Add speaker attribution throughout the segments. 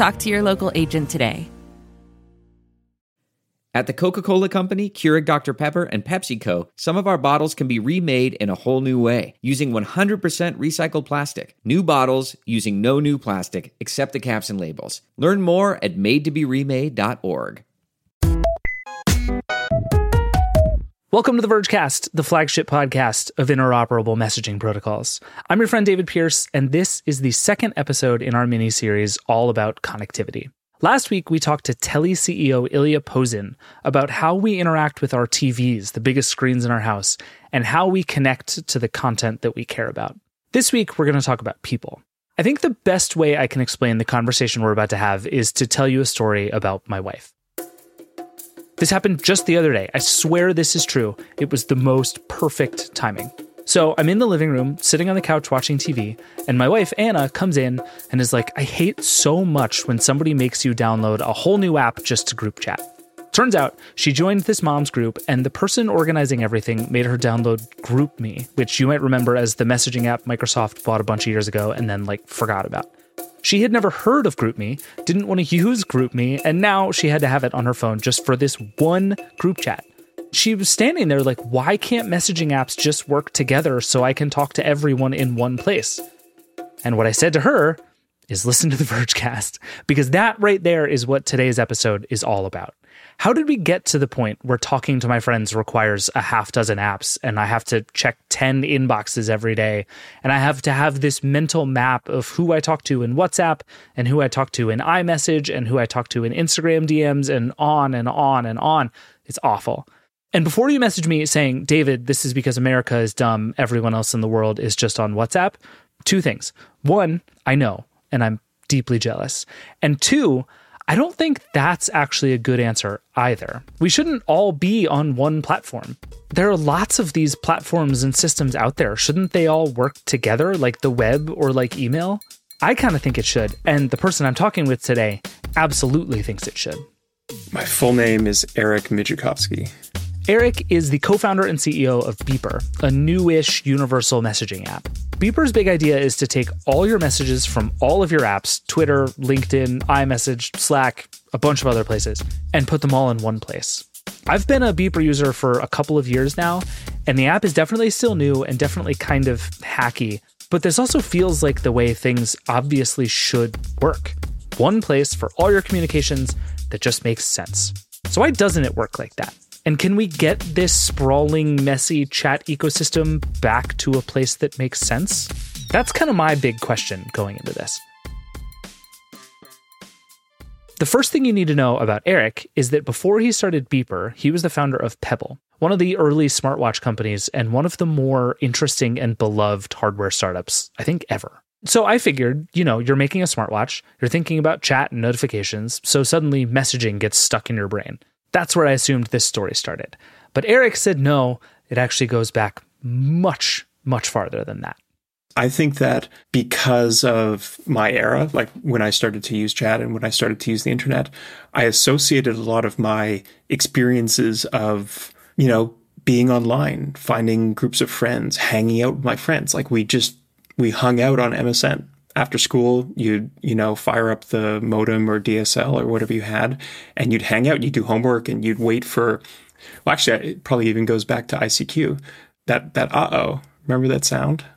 Speaker 1: Talk to your local agent today.
Speaker 2: At the Coca Cola Company, Keurig Dr. Pepper, and PepsiCo, some of our bottles can be remade in a whole new way using 100% recycled plastic. New bottles using no new plastic except the caps and labels. Learn more at madetoberemade.org.
Speaker 3: Welcome to the Vergecast, the flagship podcast of interoperable messaging protocols. I'm your friend David Pierce, and this is the second episode in our mini series all about connectivity. Last week, we talked to Telly CEO Ilya Pozin about how we interact with our TVs, the biggest screens in our house, and how we connect to the content that we care about. This week, we're going to talk about people. I think the best way I can explain the conversation we're about to have is to tell you a story about my wife. This happened just the other day. I swear this is true. It was the most perfect timing. So I'm in the living room, sitting on the couch watching TV, and my wife, Anna, comes in and is like, I hate so much when somebody makes you download a whole new app just to group chat. Turns out she joined this mom's group, and the person organizing everything made her download GroupMe, which you might remember as the messaging app Microsoft bought a bunch of years ago and then like forgot about. She had never heard of GroupMe, didn't want to use GroupMe, and now she had to have it on her phone just for this one group chat she was standing there like, why can't messaging apps just work together so I can talk to everyone in one place? And what I said to her is listen to the Vergecast, because that right there is what today's episode is all about. How did we get to the point where talking to my friends requires a half dozen apps and I have to check 10 inboxes every day and I have to have this mental map of who I talk to in WhatsApp and who I talk to in iMessage and who I talk to in Instagram DMs and on and on and on? It's awful. And before you message me saying, David, this is because America is dumb, everyone else in the world is just on WhatsApp, two things. One, I know, and I'm deeply jealous. And two, I don't think that's actually a good answer either. We shouldn't all be on one platform. There are lots of these platforms and systems out there. Shouldn't they all work together, like the web or like email? I kind of think it should. And the person I'm talking with today absolutely thinks it should.
Speaker 4: My full name is Eric Migicovsky.
Speaker 3: Eric is the co founder and CEO of Beeper, a newish universal messaging app. Beeper's big idea is to take all your messages from all of your apps Twitter, LinkedIn, iMessage, Slack, a bunch of other places and put them all in one place. I've been a Beeper user for a couple of years now, and the app is definitely still new and definitely kind of hacky, but this also feels like the way things obviously should work. One place for all your communications that just makes sense. So, why doesn't it work like that? And can we get this sprawling, messy chat ecosystem back to a place that makes sense? That's kind of my big question going into this. The first thing you need to know about Eric is that before he started Beeper, he was the founder of Pebble, one of the early smartwatch companies and one of the more interesting and beloved hardware startups, I think, ever. So I figured, you know, you're making a smartwatch, you're thinking about chat and notifications, so suddenly messaging gets stuck in your brain. That's where I assumed this story started. But Eric said no, it actually goes back much, much farther than that.
Speaker 4: I think that because of my era, like when I started to use chat and when I started to use the internet, I associated a lot of my experiences of, you know, being online, finding groups of friends, hanging out with my friends. Like we just, we hung out on MSN after school, you'd, you know, fire up the modem or DSL or whatever you had, and you'd hang out, you'd do homework, and you'd wait for, well, actually, it probably even goes back to ICQ. That, that uh oh, remember that sound?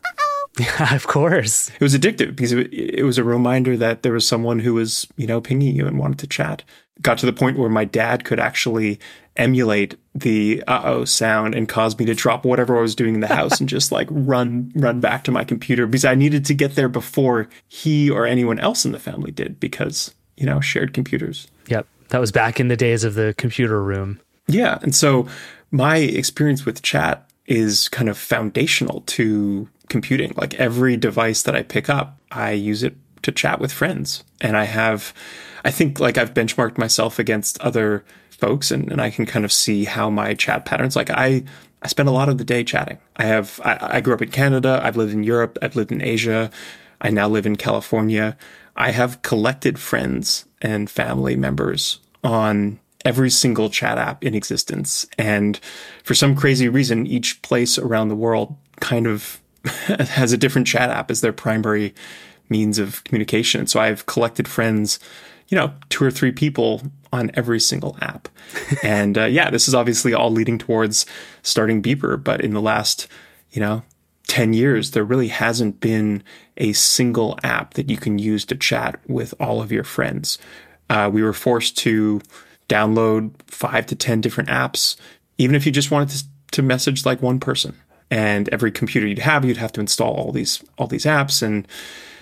Speaker 3: Yeah, of course.
Speaker 4: It was addictive because it, it was a reminder that there was someone who was, you know, pinging you and wanted to chat. Got to the point where my dad could actually emulate the uh oh sound and cause me to drop whatever I was doing in the house and just like run run back to my computer because I needed to get there before he or anyone else in the family did because, you know, shared computers.
Speaker 3: Yep. That was back in the days of the computer room.
Speaker 4: Yeah. And so my experience with chat is kind of foundational to computing. Like every device that I pick up, I use it to chat with friends. And I have, I think like I've benchmarked myself against other folks and, and I can kind of see how my chat patterns, like I, I spend a lot of the day chatting. I have, I, I grew up in Canada. I've lived in Europe. I've lived in Asia. I now live in California. I have collected friends and family members on every single chat app in existence. And for some crazy reason, each place around the world kind of has a different chat app as their primary means of communication. So I've collected friends, you know, two or three people on every single app. and uh, yeah, this is obviously all leading towards starting Beeper. But in the last, you know, 10 years, there really hasn't been a single app that you can use to chat with all of your friends. Uh, we were forced to download five to 10 different apps, even if you just wanted to, to message like one person. And every computer you'd have, you'd have to install all these all these apps, and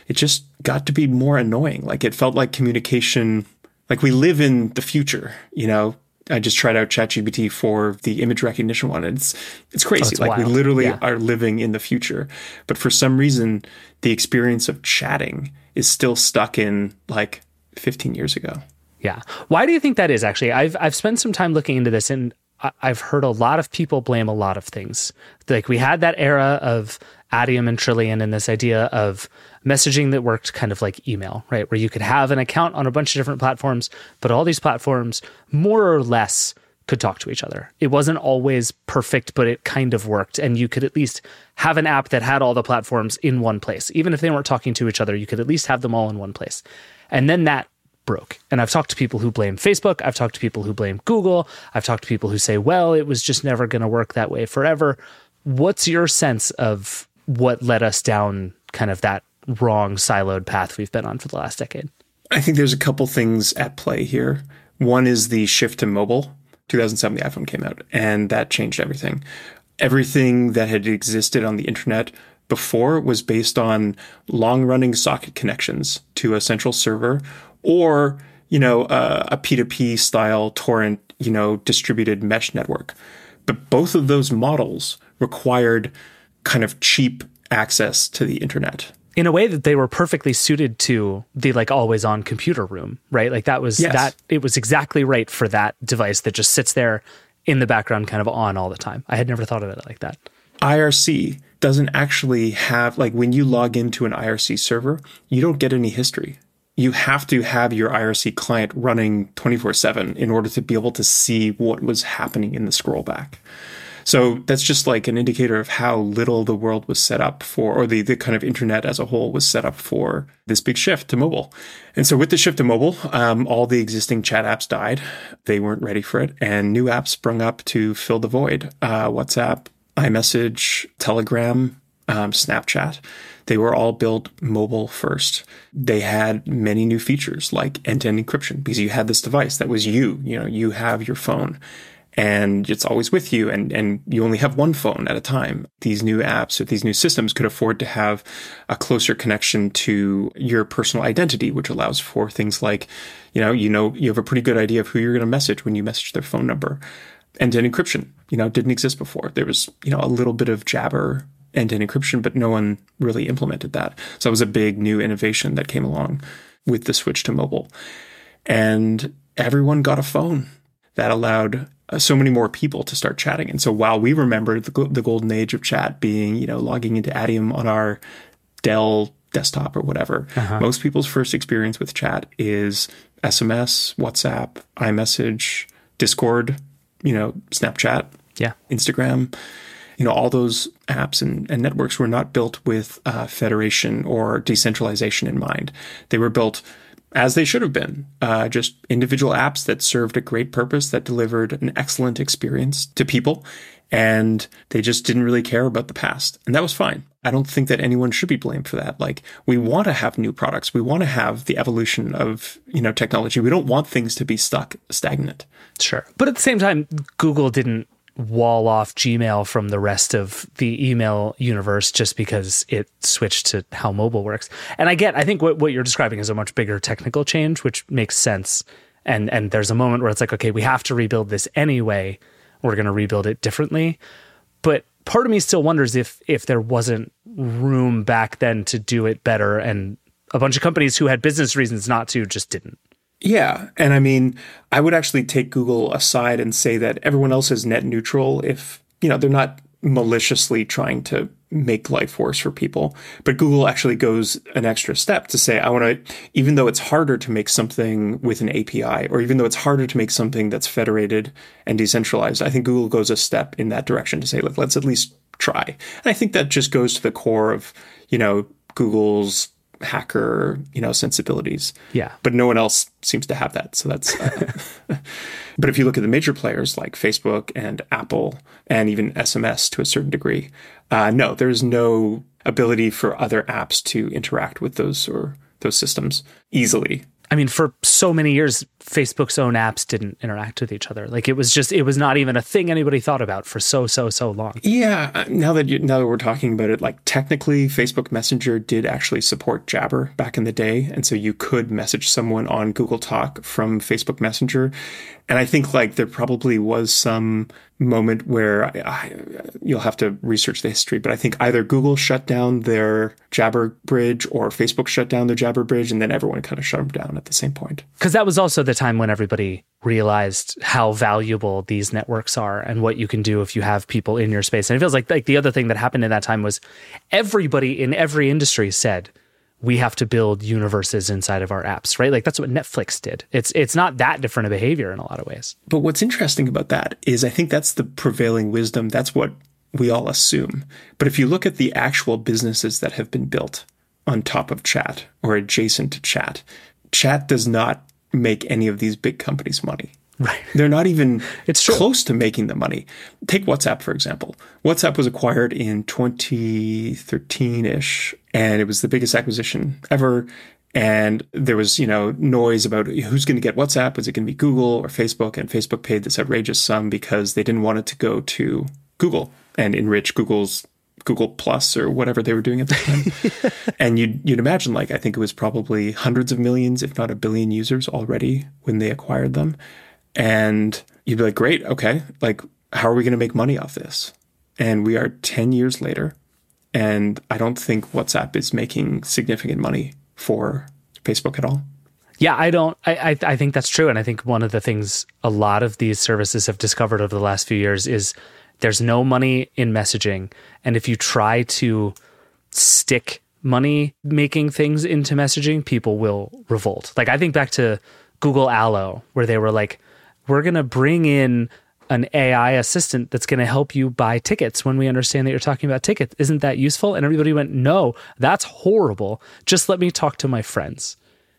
Speaker 4: it just got to be more annoying. Like it felt like communication, like we live in the future, you know. I just tried out ChatGPT for the image recognition one. It's it's crazy. Oh, it's like wild. we literally yeah. are living in the future. But for some reason, the experience of chatting is still stuck in like 15 years ago.
Speaker 3: Yeah. Why do you think that is actually? I've I've spent some time looking into this and I've heard a lot of people blame a lot of things. Like we had that era of Adium and Trillian and this idea of messaging that worked kind of like email, right? Where you could have an account on a bunch of different platforms, but all these platforms more or less could talk to each other. It wasn't always perfect, but it kind of worked. And you could at least have an app that had all the platforms in one place. Even if they weren't talking to each other, you could at least have them all in one place. And then that broke. And I've talked to people who blame Facebook. I've talked to people who blame Google. I've talked to people who say, well, it was just never going to work that way forever. What's your sense of what led us down kind of that wrong siloed path we've been on for the last decade?
Speaker 4: I think there's a couple things at play here. One is the shift to mobile. 2007, the iPhone came out, and that changed everything. Everything that had existed on the internet before was based on long running socket connections to a central server or you know uh, a P2P style torrent you know distributed mesh network. But both of those models required kind of cheap access to the internet
Speaker 3: in a way that they were perfectly suited to the like always on computer room, right? Like that was yes. that it was exactly right for that device that just sits there in the background kind of on all the time. I had never thought of it like that.
Speaker 4: IRC doesn't actually have like when you log into an IRC server, you don't get any history you have to have your IRC client running 24 7 in order to be able to see what was happening in the scroll back. So that's just like an indicator of how little the world was set up for, or the, the kind of internet as a whole was set up for this big shift to mobile. And so with the shift to mobile, um, all the existing chat apps died. They weren't ready for it. And new apps sprung up to fill the void. Uh, WhatsApp, iMessage, Telegram, um, Snapchat. They were all built mobile first. They had many new features like end-to-end encryption because you had this device that was you. You know, you have your phone and it's always with you and, and you only have one phone at a time. These new apps or these new systems could afford to have a closer connection to your personal identity, which allows for things like, you know, you know, you have a pretty good idea of who you're going to message when you message their phone number. End-to-end encryption, you know, didn't exist before. There was, you know, a little bit of Jabber end-to-end encryption, but no one really implemented that. So it was a big new innovation that came along with the switch to mobile. And everyone got a phone that allowed uh, so many more people to start chatting. And so while we remember the, the golden age of chat being, you know, logging into Adium on our Dell desktop or whatever, uh-huh. most people's first experience with chat is SMS, WhatsApp, iMessage, Discord, you know, Snapchat,
Speaker 3: yeah,
Speaker 4: Instagram you know, all those apps and, and networks were not built with uh, federation or decentralization in mind. They were built as they should have been, uh, just individual apps that served a great purpose, that delivered an excellent experience to people, and they just didn't really care about the past. And that was fine. I don't think that anyone should be blamed for that. Like, we want to have new products. We want to have the evolution of, you know, technology. We don't want things to be stuck stagnant.
Speaker 3: Sure. But at the same time, Google didn't wall off Gmail from the rest of the email universe just because it switched to how mobile works. And I get, I think what, what you're describing is a much bigger technical change, which makes sense. And and there's a moment where it's like, okay, we have to rebuild this anyway. We're going to rebuild it differently. But part of me still wonders if if there wasn't room back then to do it better and a bunch of companies who had business reasons not to just didn't.
Speaker 4: Yeah. And I mean, I would actually take Google aside and say that everyone else is net neutral if, you know, they're not maliciously trying to make life worse for people. But Google actually goes an extra step to say, I want to, even though it's harder to make something with an API, or even though it's harder to make something that's federated and decentralized, I think Google goes a step in that direction to say, Let, let's at least try. And I think that just goes to the core of, you know, Google's hacker, you know, sensibilities.
Speaker 3: Yeah.
Speaker 4: But no one else seems to have that. So that's. Uh, but if you look at the major players like Facebook and Apple and even SMS to a certain degree, uh, no, there's no ability for other apps to interact with those or those systems easily.
Speaker 3: I mean, for so many years, Facebook's own apps didn't interact with each other. Like it was just, it was not even a thing anybody thought about for so, so, so long.
Speaker 4: Yeah. Uh, now that you, now that we're talking about it, like technically, Facebook Messenger did actually support Jabber back in the day, and so you could message someone on Google Talk from Facebook Messenger. And I think like there probably was some moment where I, I, you'll have to research the history, but I think either Google shut down their Jabber bridge or Facebook shut down their Jabber bridge, and then everyone kind of shut them down at the same point.
Speaker 3: Because that was also the time when everybody realized how valuable these networks are and what you can do if you have people in your space. And it feels like like the other thing that happened in that time was everybody in every industry said we have to build universes inside of our apps, right? Like that's what Netflix did. It's it's not that different a behavior in a lot of ways.
Speaker 4: But what's interesting about that is I think that's the prevailing wisdom. That's what we all assume. But if you look at the actual businesses that have been built on top of chat or adjacent to chat, chat does not make any of these big companies money.
Speaker 3: Right.
Speaker 4: They're not even
Speaker 3: it's true.
Speaker 4: close to making the money. Take WhatsApp, for example. WhatsApp was acquired in 2013 ish, and it was the biggest acquisition ever. And there was, you know, noise about who's going to get WhatsApp. Was it going to be Google or Facebook? And Facebook paid this outrageous sum because they didn't want it to go to Google and enrich Google's Google Plus or whatever they were doing at the time. and you'd, you'd imagine, like, I think it was probably hundreds of millions, if not a billion users already when they acquired them. And you'd be like, great, okay, like, how are we going to make money off this? And we are 10 years later, and I don't think WhatsApp is making significant money for Facebook at all.
Speaker 3: Yeah, I don't. I, I, I think that's true, and I think one of the things a lot of these services have discovered over the last few years is there's no money in messaging, and if you try to stick money making things into messaging, people will revolt. Like I think back to Google Allo, where they were like, "We're to bring in an AI assistant that's going to help you buy tickets when we understand that you're talking about tickets. Isn't that useful? And everybody went, no, that's horrible. Just let me talk to my friends.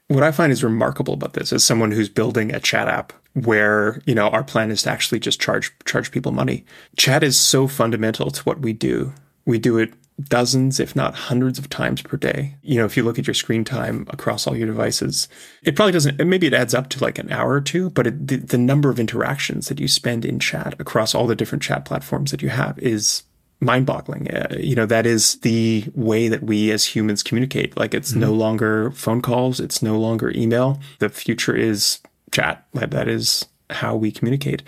Speaker 4: What I find is remarkable about this as someone who's building a chat app where, you know, our plan is to actually just charge charge people money. Chat is so fundamental to what we do. We do it dozens, if not hundreds of times per day. You know, if you look at your screen time across all your devices, it probably doesn't, maybe it adds up to like an hour or two, but it, the, the number of interactions that you spend in chat across all the different chat platforms that you have is mind boggling. Uh, you know, that is the way that we as humans communicate. Like it's mm-hmm. no longer phone calls. It's no longer email. The future is chat. That is how we communicate.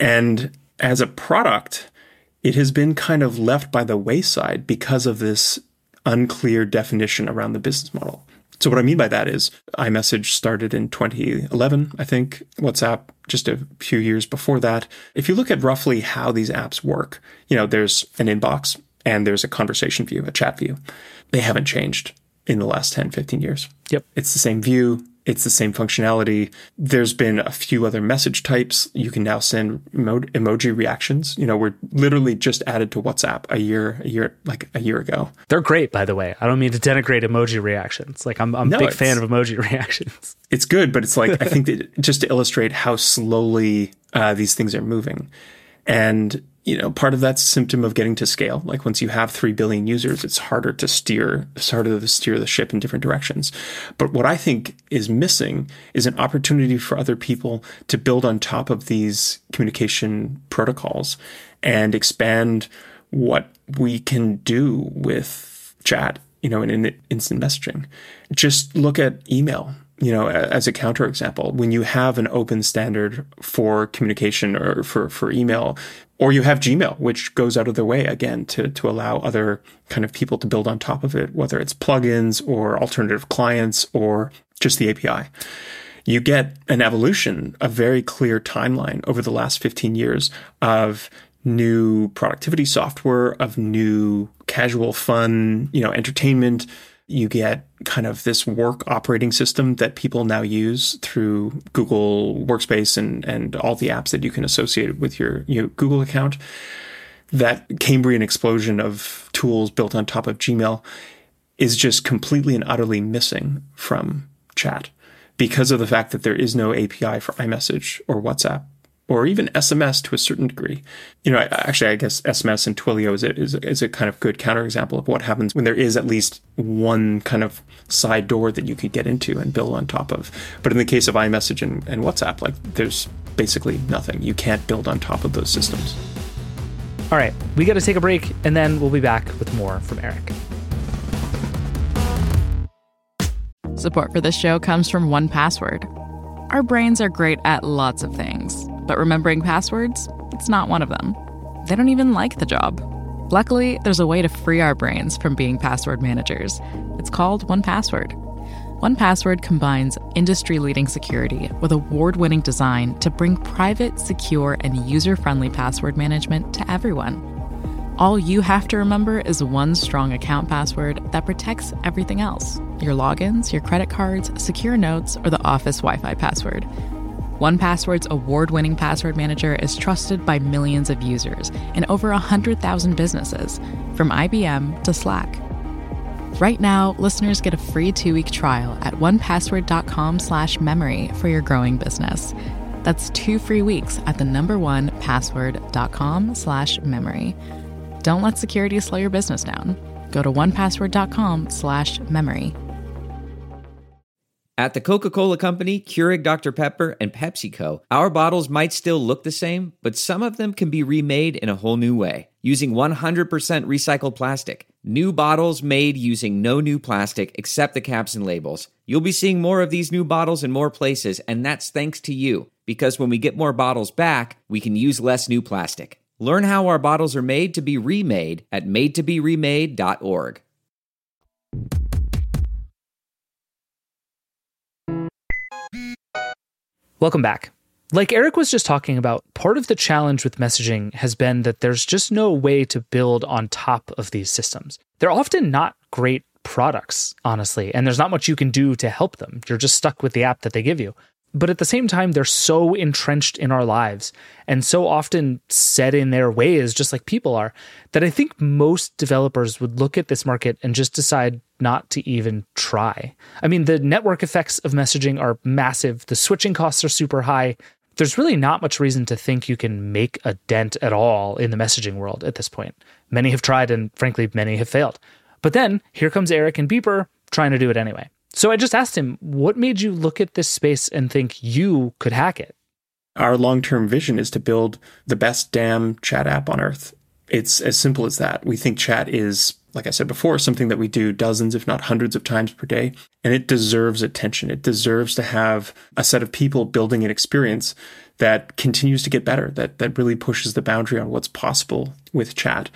Speaker 4: And as a product, it has been kind of left by the wayside because of this unclear definition around the business model. So what I mean by that is iMessage started in 2011, I think, WhatsApp just a few years before that. If you look at roughly how these apps work, you know, there's an inbox and there's a conversation view, a chat view. They haven't changed in the last 10, 15 years.
Speaker 3: Yep.
Speaker 4: It's the same view. It's the same functionality. There's been a few other message types. You can now send emo- emoji reactions. You know, we're literally just added to WhatsApp a year, a year, like a year ago.
Speaker 3: They're great, by the way. I don't mean to denigrate emoji reactions. Like I'm, I'm no, a big fan of emoji reactions.
Speaker 4: It's good, but it's like I think that just to illustrate how slowly uh, these things are moving, and you know, part of that's a symptom of getting to scale. Like once you have 3 billion users, it's harder to steer, it's harder to steer the ship in different directions. But what I think is missing is an opportunity for other people to build on top of these communication protocols and expand what we can do with chat, you know, in, in instant messaging. Just look at email you know, as a counterexample, when you have an open standard for communication or for, for email, or you have Gmail, which goes out of their way again to, to allow other kind of people to build on top of it, whether it's plugins or alternative clients or just the API. You get an evolution, a very clear timeline over the last 15 years of new productivity software, of new casual fun, you know, entertainment, you get kind of this work operating system that people now use through Google Workspace and, and all the apps that you can associate with your, your Google account. That Cambrian explosion of tools built on top of Gmail is just completely and utterly missing from chat because of the fact that there is no API for iMessage or WhatsApp or even SMS to a certain degree. You know, actually, I guess SMS and Twilio is a, is a, is a kind of good counterexample of what happens when there is at least one kind of side door that you could get into and build on top of. But in the case of iMessage and, and WhatsApp, like there's basically nothing. You can't build on top of those systems.
Speaker 3: All right, we got to take a break, and then we'll be back with more from Eric.
Speaker 5: Support for this show comes from 1Password. Our brains are great at lots of things but remembering passwords, it's not one of them. They don't even like the job. Luckily, there's a way to free our brains from being password managers. It's called 1Password. 1Password combines industry leading security with award winning design to bring private, secure, and user friendly password management to everyone. All you have to remember is one strong account password that protects everything else your logins, your credit cards, secure notes, or the office Wi Fi password. 1Password's award winning password manager is trusted by millions of users in over 100,000 businesses, from IBM to Slack. Right now, listeners get a free two week trial at onepassword.com slash memory for your growing business. That's two free weeks at the number one password.com slash memory. Don't let security slow your business down. Go to onepassword.com slash memory.
Speaker 2: At the Coca Cola Company, Keurig Dr. Pepper, and PepsiCo, our bottles might still look the same, but some of them can be remade in a whole new way using 100% recycled plastic. New bottles made using no new plastic except the caps and labels. You'll be seeing more of these new bottles in more places, and that's thanks to you, because when we get more bottles back, we can use less new plastic. Learn how our bottles are made to be remade at madetoberemade.org.
Speaker 3: Welcome back. Like Eric was just talking about, part of the challenge with messaging has been that there's just no way to build on top of these systems. They're often not great products, honestly, and there's not much you can do to help them. You're just stuck with the app that they give you. But at the same time, they're so entrenched in our lives and so often set in their ways, just like people are, that I think most developers would look at this market and just decide not to even try. I mean, the network effects of messaging are massive, the switching costs are super high. There's really not much reason to think you can make a dent at all in the messaging world at this point. Many have tried, and frankly, many have failed. But then here comes Eric and Beeper trying to do it anyway. So I just asked him, what made you look at this space and think you could hack it?
Speaker 4: Our long term vision is to build the best damn chat app on earth. It's as simple as that. We think chat is, like I said before, something that we do dozens, if not hundreds of times per day, and it deserves attention. It deserves to have a set of people building an experience that continues to get better, that, that really pushes the boundary on what's possible with chat.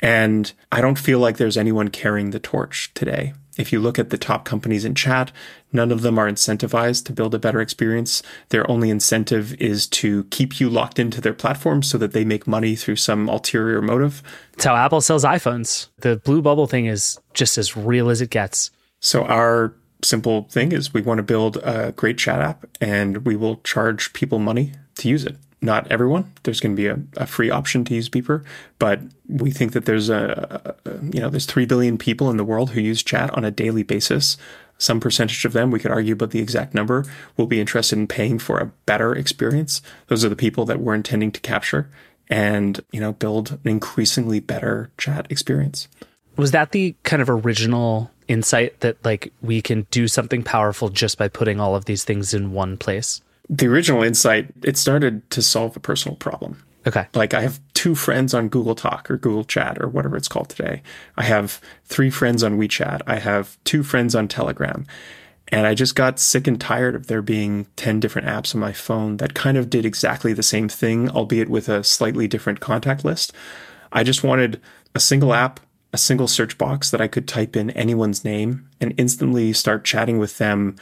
Speaker 4: And I don't feel like there's anyone carrying the torch today. If you look at the top companies in chat, none of them are incentivized to build a better experience. Their only incentive is to keep you locked into their platform so that they make money through some ulterior motive.
Speaker 3: It's how Apple sells iPhones. The blue bubble thing is just as real as it gets.
Speaker 4: So our simple thing is we want to build a great chat app and we will charge people money to use it not everyone. There's going to be a, a, free option to use Beeper, but we think that there's a, a, you know there's three billion people in the world who use chat on a daily basis. Some percentage of them, we could argue about the exact number, will be interested in paying for a better experience. Those are the people that we're intending to capture and you know build an increasingly better chat experience.
Speaker 3: Was that the kind of original insight that like we can do something powerful just by putting all of these things in one place?
Speaker 4: The original insight, it started to solve a personal problem.
Speaker 3: Okay.
Speaker 4: Like I have two friends on Google Talk or Google Chat or whatever it's called today. I have three friends on WeChat. I have two friends on Telegram. And I just got sick and tired of there being 10 different apps on my phone that kind of did exactly the same thing, albeit with a slightly different contact list. I just wanted a single app, a single search box that I could type in anyone's name and instantly start chatting with them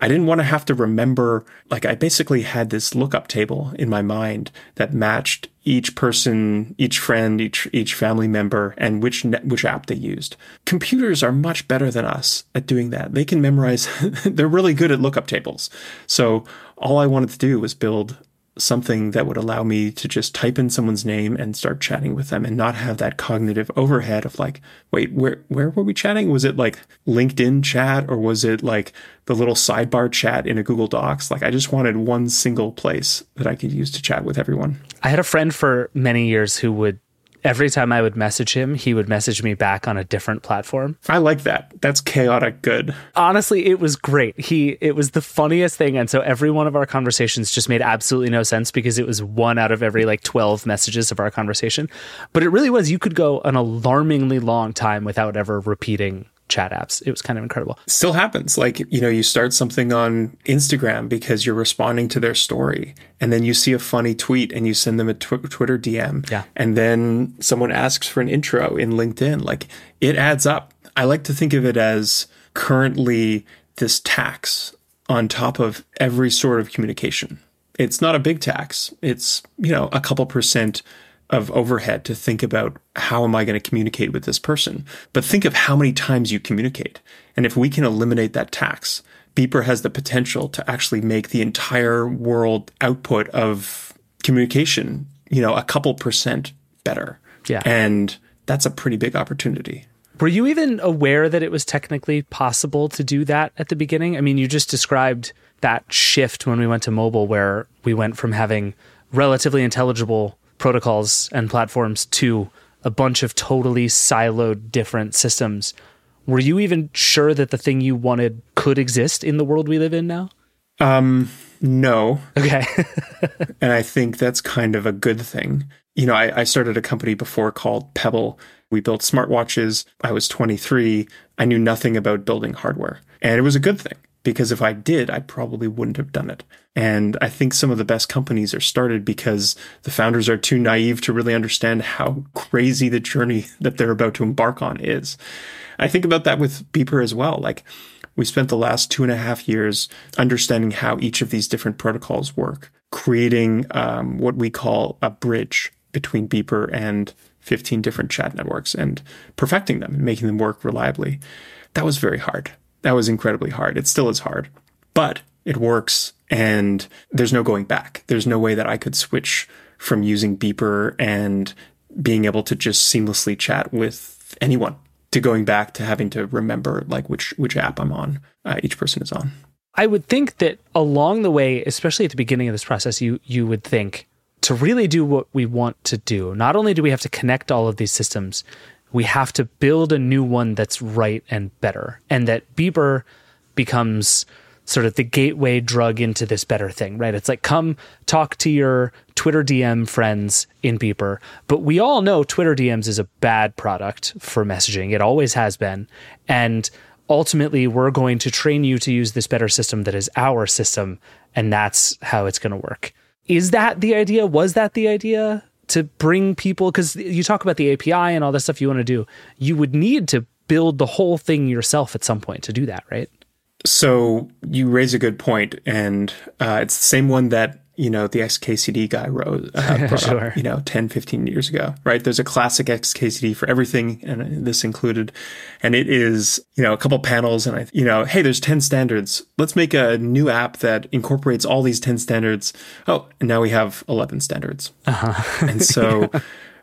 Speaker 4: I didn't want to have to remember, like, I basically had this lookup table in my mind that matched each person, each friend, each, each family member, and which, net, which app they used. Computers are much better than us at doing that. They can memorize, they're really good at lookup tables. So all I wanted to do was build something that would allow me to just type in someone's name and start chatting with them and not have that cognitive overhead of like, wait, where where were we chatting? Was it like LinkedIn chat or was it like the little sidebar chat in a Google Docs? Like I just wanted one single place that I could use to chat with everyone.
Speaker 3: I had a friend for many years who would every time I would message him, he would message me back on a different platform.
Speaker 4: I like that. That's chaotic good.
Speaker 3: Honestly, it was great. He it was the funniest thing and so every one of our conversations just made absolutely no sense because it was one out of every like 12 messages of our conversation. But it really was you could go an alarmingly long time without ever repeating chat apps. It was kind of incredible.
Speaker 4: Still happens. Like, you know, you start something on Instagram because you're responding to their story and then you see a funny tweet and you send them a tw- Twitter DM.
Speaker 3: Yeah.
Speaker 4: And then someone asks for an intro in LinkedIn. Like, it adds up. I like to think of it as currently this tax on top of every sort of communication. It's not a big tax. It's, you know, a couple percent of overhead to think about how am I going to communicate with this person? But think of how many times you communicate. And if we can eliminate that tax, Beeper has the potential to actually make the entire world output of communication, you know, a couple percent better.
Speaker 3: Yeah.
Speaker 4: And that's a pretty big opportunity.
Speaker 3: Were you even aware that it was technically possible to do that at the beginning? I mean, you just described that shift when we went to mobile where we went from having relatively intelligible protocols and platforms to a bunch of totally siloed different systems. Were you even sure that the thing you wanted could exist in the world we live in now?
Speaker 4: Um, no.
Speaker 3: Okay.
Speaker 4: and I think that's kind of a good thing. You know, I, I started a company before called Pebble. We built smartwatches. I was 23. I knew nothing about building hardware. And it was a good thing because if I did, I probably wouldn't have done it. And I think some of the best companies are started because the founders are too naive to really understand how crazy the journey that they're about to embark on is. I think about that with Beeper as well. Like we spent the last two and a half years understanding how each of these different protocols work, creating um, what we call a bridge between Beeper and 15 different chat networks and perfecting them and making them work reliably. That was very hard. That was incredibly hard. It still is hard, but it works and there's no going back. There's no way that I could switch from using Beeper and being able to just seamlessly chat with anyone to going back to having to remember like which which app I'm on. Uh, each person is on.
Speaker 3: I would think that along the way, especially at the beginning of this process, you you would think to really do what we want to do. Not only do we have to connect all of these systems, we have to build a new one that's right and better, and that Beeper becomes sort of the gateway drug into this better thing, right? It's like come talk to your Twitter DM friends in Beeper. But we all know Twitter DMs is a bad product for messaging. It always has been. And ultimately, we're going to train you to use this better system that is our system. And that's how it's going to work. Is that the idea? Was that the idea to bring people? Because you talk about the API and all that stuff you want to do. You would need to build the whole thing yourself at some point to do that, right?
Speaker 4: So you raise a good point, and uh, it's the same one that you know the XKCD guy wrote, uh, sure. up, you know, 10, 15 years ago, right? There's a classic XKCD for everything, and this included, and it is you know a couple panels, and I you know, hey, there's 10 standards. Let's make a new app that incorporates all these 10 standards. Oh, and now we have 11 standards, uh-huh. and so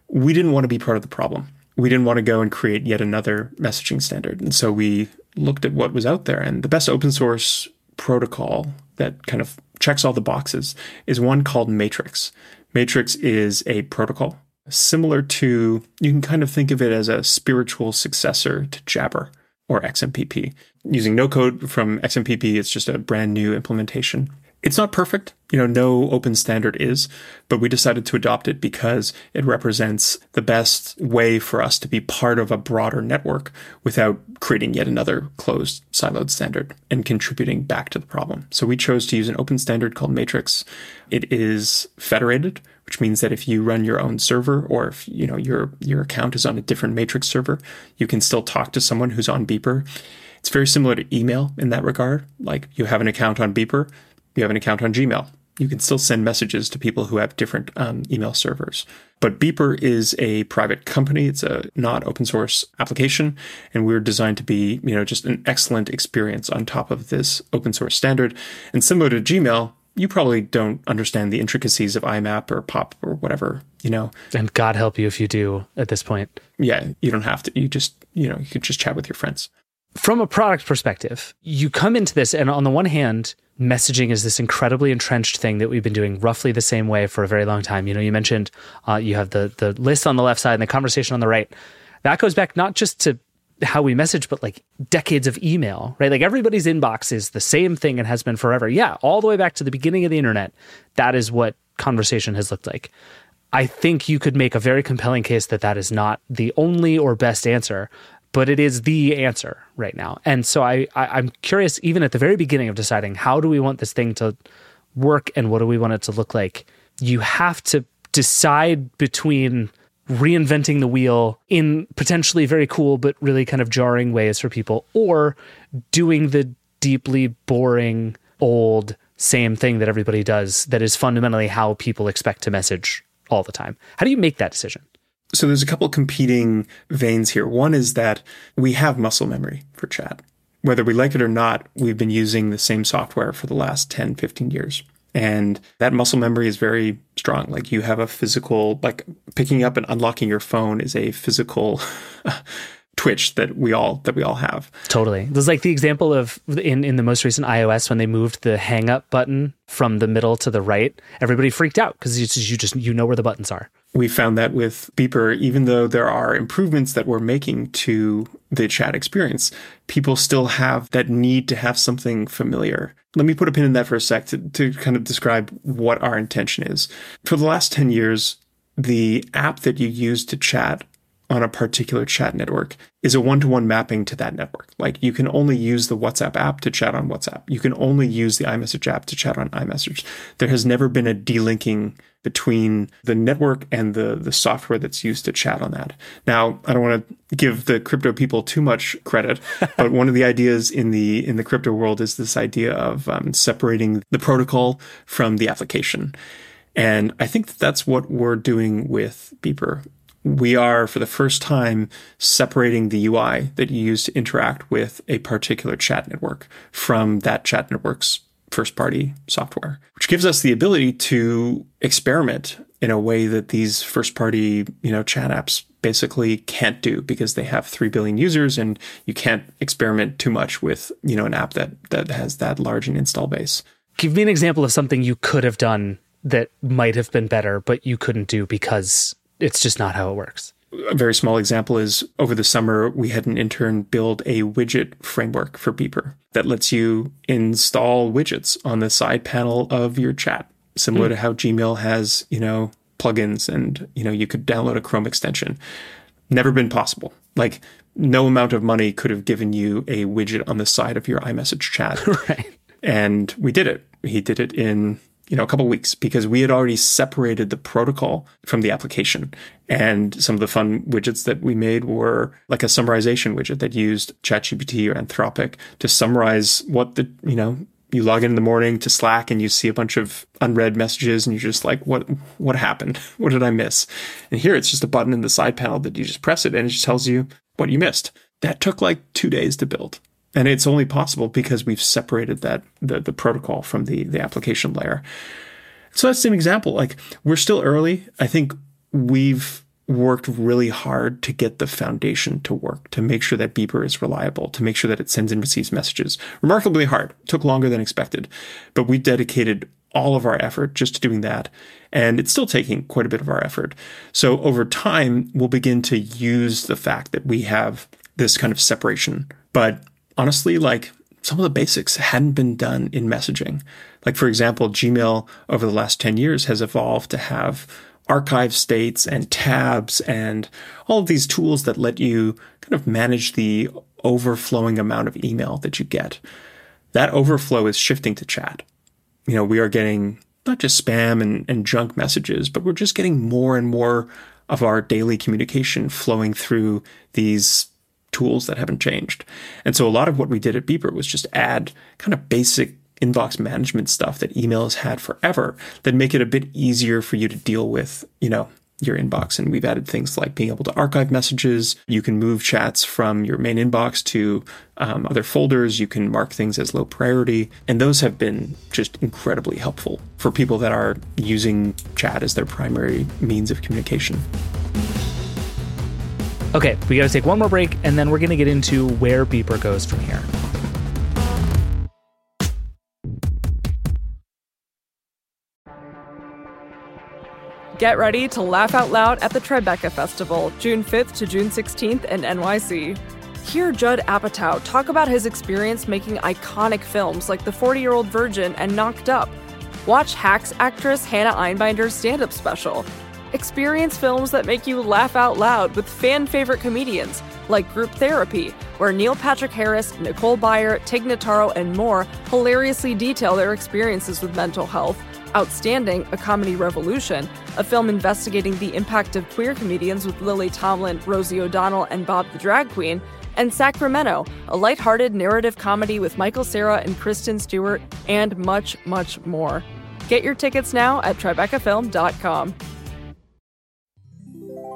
Speaker 4: we didn't want to be part of the problem we didn't want to go and create yet another messaging standard. And so we looked at what was out there. And the best open source protocol that kind of checks all the boxes is one called Matrix. Matrix is a protocol similar to, you can kind of think of it as a spiritual successor to Jabber or XMPP. Using no code from XMPP, it's just a brand new implementation. It's not perfect. You know, no open standard is, but we decided to adopt it because it represents the best way for us to be part of a broader network without creating yet another closed siloed standard and contributing back to the problem. So we chose to use an open standard called Matrix. It is federated, which means that if you run your own server or if, you know, your your account is on a different Matrix server, you can still talk to someone who's on Beeper. It's very similar to email in that regard. Like you have an account on Beeper, you have an account on Gmail. You can still send messages to people who have different um, email servers. But Beeper is a private company. It's a not open source application, and we're designed to be, you know, just an excellent experience on top of this open source standard. And similar to Gmail, you probably don't understand the intricacies of IMAP or POP or whatever, you know.
Speaker 3: And God help you if you do at this point.
Speaker 4: Yeah, you don't have to. You just, you know, you could just chat with your friends.
Speaker 3: From a product perspective, you come into this, and on the one hand, messaging is this incredibly entrenched thing that we've been doing roughly the same way for a very long time. You know, you mentioned uh, you have the the list on the left side and the conversation on the right. That goes back not just to how we message, but like decades of email, right? Like everybody's inbox is the same thing and has been forever. Yeah, all the way back to the beginning of the internet. That is what conversation has looked like. I think you could make a very compelling case that that is not the only or best answer, but it is the answer right now. And so I, I am curious, even at the very beginning of deciding how do we want this thing to work and what do we want it to look like, you have to decide between reinventing the wheel in potentially very cool but really kind of jarring ways for people or doing the deeply boring old same thing that everybody does that is fundamentally how people expect to message all the time. How do you make that decision?
Speaker 4: So there's a couple competing veins here. One is that we have muscle memory for chat. Whether we like it or not, we've been using the same software for the last 10, 15 years. And that muscle memory is very strong. Like you have a physical, like picking up and unlocking your phone is a physical twitch that we all that we all have.
Speaker 3: Totally. There's like the example of in in the most recent iOS when they moved the hang up button from the middle to the right, everybody freaked out because you just you just you know where the buttons are
Speaker 4: we found that with Beeper, even though there are improvements that we're making to the chat experience, people still have that need to have something familiar. Let me put a pin in that for a sec to, to kind of describe what our intention is. For the last 10 years, the app that you use to chat on a particular chat network is a one to one mapping to that network. Like you can only use the WhatsApp app to chat on WhatsApp. You can only use the iMessage app to chat on iMessage. There has never been a delinking between the network and the, the software that's used to chat on that. Now, I don't want to give the crypto people too much credit, but one of the ideas in the in the crypto world is this idea of um, separating the protocol from the application. And I think that that's what we're doing with Beeper we are for the first time separating the UI that you use to interact with a particular chat network from that chat network's first party software, which gives us the ability to experiment in a way that these first party, you know, chat apps basically can't do because they have 3 billion users and you can't experiment too much with, you know, an app that that has that large an install base.
Speaker 3: Give me an example of something you could have done that might have been better but you couldn't do because it's just not how it works.
Speaker 4: A very small example is over the summer, we had an intern build a widget framework for Beeper that lets you install widgets on the side panel of your chat, similar mm. to how Gmail has, you know, plugins and, you know, you could download a Chrome extension. Never been possible. Like, no amount of money could have given you a widget on the side of your iMessage chat.
Speaker 3: right.
Speaker 4: And we did it. He did it in you know, a couple weeks because we had already separated the protocol from the application. And some of the fun widgets that we made were like a summarization widget that used ChatGPT or Anthropic to summarize what the, you know, you log in in the morning to Slack and you see a bunch of unread messages and you're just like, what, what happened? What did I miss? And here it's just a button in the side panel that you just press it and it just tells you what you missed. That took like two days to build. And it's only possible because we've separated that the, the protocol from the, the application layer. So that's an example. Like we're still early. I think we've worked really hard to get the foundation to work, to make sure that Beeper is reliable, to make sure that it sends and receives messages. Remarkably hard. Took longer than expected, but we dedicated all of our effort just to doing that. And it's still taking quite a bit of our effort. So over time, we'll begin to use the fact that we have this kind of separation. But honestly, like some of the basics hadn't been done in messaging. Like, for example, Gmail over the last 10 years has evolved to have archive states and tabs and all of these tools that let you kind of manage the overflowing amount of email that you get. That overflow is shifting to chat. You know, we are getting not just spam and, and junk messages, but we're just getting more and more of our daily communication flowing through these tools that haven't changed. And so a lot of what we did at Beeper was just add kind of basic inbox management stuff that email has had forever that make it a bit easier for you to deal with, you know, your inbox. And we've added things like being able to archive messages. You can move chats from your main inbox to um, other folders. You can mark things as low priority. And those have been just incredibly helpful for people that are using chat as their primary means of communication.
Speaker 3: Okay, we got to take one more break and then we're going to get into where Beeper goes from here.
Speaker 6: Get ready to laugh out loud at the Tribeca Festival, June 5th to June 16th in NYC. Hear Judd Apatow talk about his experience making iconic films like The 40 Year Old Virgin and Knocked Up. Watch Hacks actress Hannah Einbinder's stand up special. Experience films that make you laugh out loud with fan favorite comedians like Group Therapy, where Neil Patrick Harris, Nicole Byer, Tig Notaro, and more hilariously detail their experiences with mental health Outstanding, A Comedy Revolution, a film investigating the impact of queer comedians with Lily Tomlin, Rosie O'Donnell, and Bob the Drag Queen, and Sacramento, a lighthearted narrative comedy with Michael Cera and Kristen Stewart, and much, much more. Get your tickets now at TribecaFilm.com.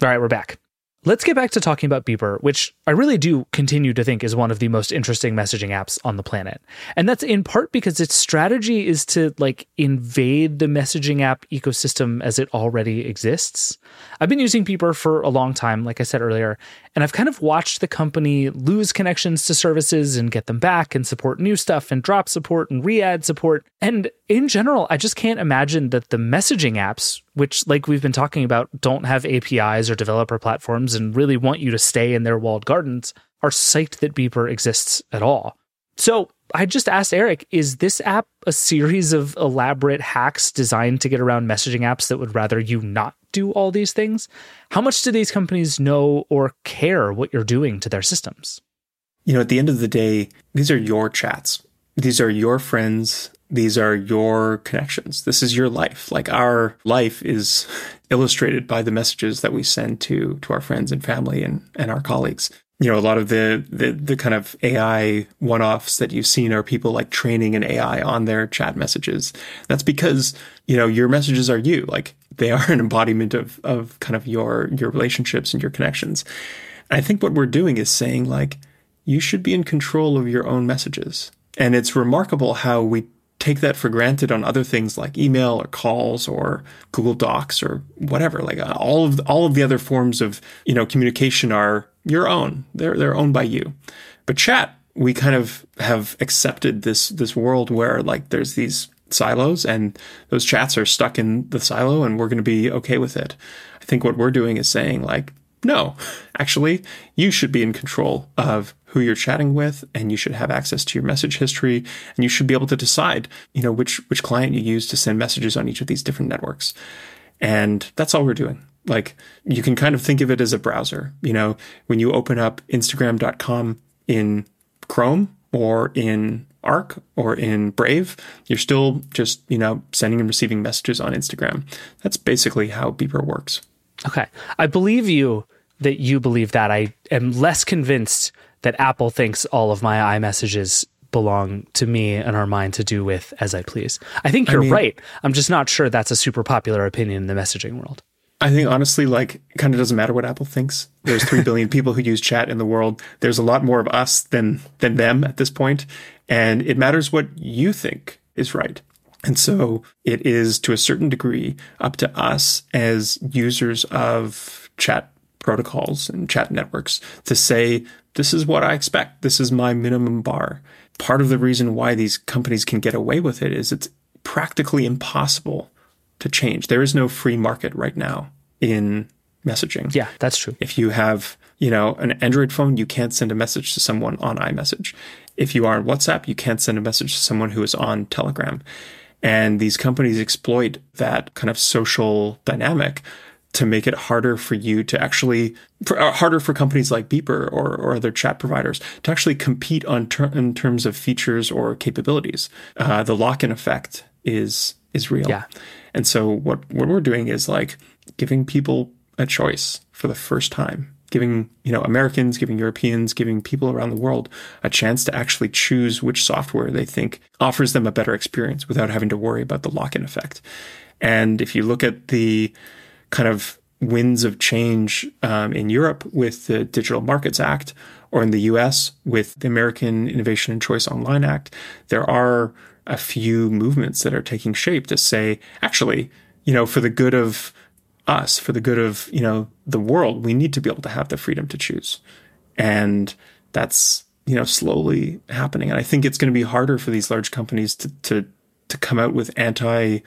Speaker 3: All right, we're back. Let's get back to talking about Beeper, which I really do continue to think is one of the most interesting messaging apps on the planet. And that's in part because its strategy is to like invade the messaging app ecosystem as it already exists. I've been using Beeper for a long time, like I said earlier, and I've kind of watched the company lose connections to services and get them back and support new stuff and drop support and re add support. And in general, I just can't imagine that the messaging apps, which, like we've been talking about, don't have APIs or developer platforms and really want you to stay in their walled gardens, are psyched that Beeper exists at all. So I just asked Eric, is this app a series of elaborate hacks designed to get around messaging apps that would rather you not do all these things? How much do these companies know or care what you're doing to their systems?
Speaker 4: You know, at the end of the day, these are your chats. These are your friends. These are your connections. This is your life. Like our life is illustrated by the messages that we send to to our friends and family and, and our colleagues you know, a lot of the, the, the kind of AI one offs that you've seen are people like training an AI on their chat messages. That's because, you know, your messages are you. Like they are an embodiment of, of kind of your, your relationships and your connections. And I think what we're doing is saying like, you should be in control of your own messages. And it's remarkable how we take that for granted on other things like email or calls or Google Docs or whatever. Like uh, all of the, all of the other forms of you know communication are your own. They're they're owned by you. But chat, we kind of have accepted this this world where like there's these silos and those chats are stuck in the silo and we're going to be okay with it. I think what we're doing is saying like No, actually, you should be in control of who you're chatting with and you should have access to your message history and you should be able to decide, you know, which which client you use to send messages on each of these different networks. And that's all we're doing. Like you can kind of think of it as a browser. You know, when you open up instagram.com in Chrome or in Arc or in Brave, you're still just, you know, sending and receiving messages on Instagram. That's basically how Beeper works.
Speaker 3: Okay. I believe you that you believe that. I am less convinced that Apple thinks all of my iMessages belong to me and are mine to do with as I please. I think you're I mean, right. I'm just not sure that's a super popular opinion in the messaging world.
Speaker 4: I think honestly, like, it kind of doesn't matter what Apple thinks. There's three billion people who use chat in the world. There's a lot more of us than than them at this point, and it matters what you think is right. And so it is to a certain degree up to us as users of chat protocols and chat networks to say, this is what I expect. This is my minimum bar. Part of the reason why these companies can get away with it is it's practically impossible to change. There is no free market right now in messaging.
Speaker 3: Yeah, that's true.
Speaker 4: If you have, you know, an Android phone, you can't send a message to someone on iMessage. If you are on WhatsApp, you can't send a message to someone who is on Telegram. And these companies exploit that kind of social dynamic to make it harder for you to actually for, uh, harder for companies like Beeper or, or other chat providers to actually compete on ter- in terms of features or capabilities. Uh, the lock-in effect is is real.
Speaker 3: Yeah.
Speaker 4: And so what what we're doing is like giving people a choice for the first time giving you know Americans, giving Europeans, giving people around the world a chance to actually choose which software they think offers them a better experience without having to worry about the lock-in effect. And if you look at the kind of winds of change um, in Europe with the Digital Markets Act, or in the U.S. with the American Innovation and Choice Online Act, there are a few movements that are taking shape to say, actually, you know, for the good of us, for the good of, you know, the world, we need to be able to have the freedom to choose. And that's, you know, slowly happening. And I think it's going to be harder for these large companies to, to, to come out with anti,